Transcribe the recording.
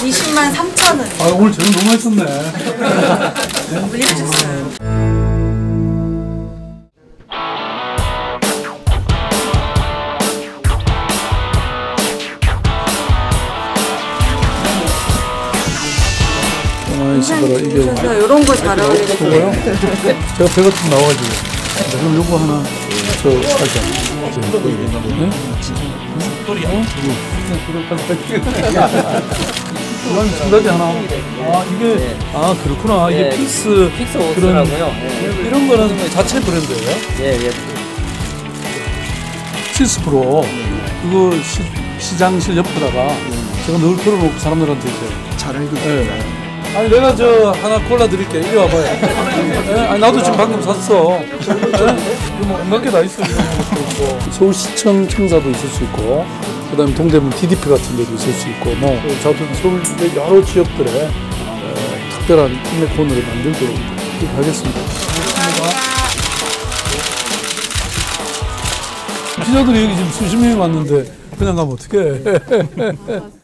20만 3천 원. 아 오늘 저녁 너무. 아 이게 그래서 이런 거 잘 어울리는 뭐요? 제가 배가 좀 나와가지고. 네, 그럼 요거 하나 저 살짝. 네? 똘이야? 이건 전자지 하나. 아 이게 아 그렇구나 이게 예, 필스 픽스 그런 옷이라고요. 예. 이런 거는 자체 브랜드예요? 예, 예. 필스 프로 그거 시, 시장실 옆에다가 제가 늘 걸어놓고 사람들한테 이제 잘 알고 있어요. 아니 내가 저 하나 골라 드릴게 이리 와봐요. 예? 아니 나도 지금 방금 샀어. 예? 이거 뭐 온갖 게 다 있어. 이런 것도 있고. 서울시청 청사도 있을 수 있고 그다음에 동대문 DDP 같은 데도 있을 수 있고 뭐 저도 서울 여러 지역들에 어, 특별한 코너를 만들도록 그렇게 하겠습니다. 기자들이 여기 지금 수십 명이 왔는데 그냥 가면 어떡해.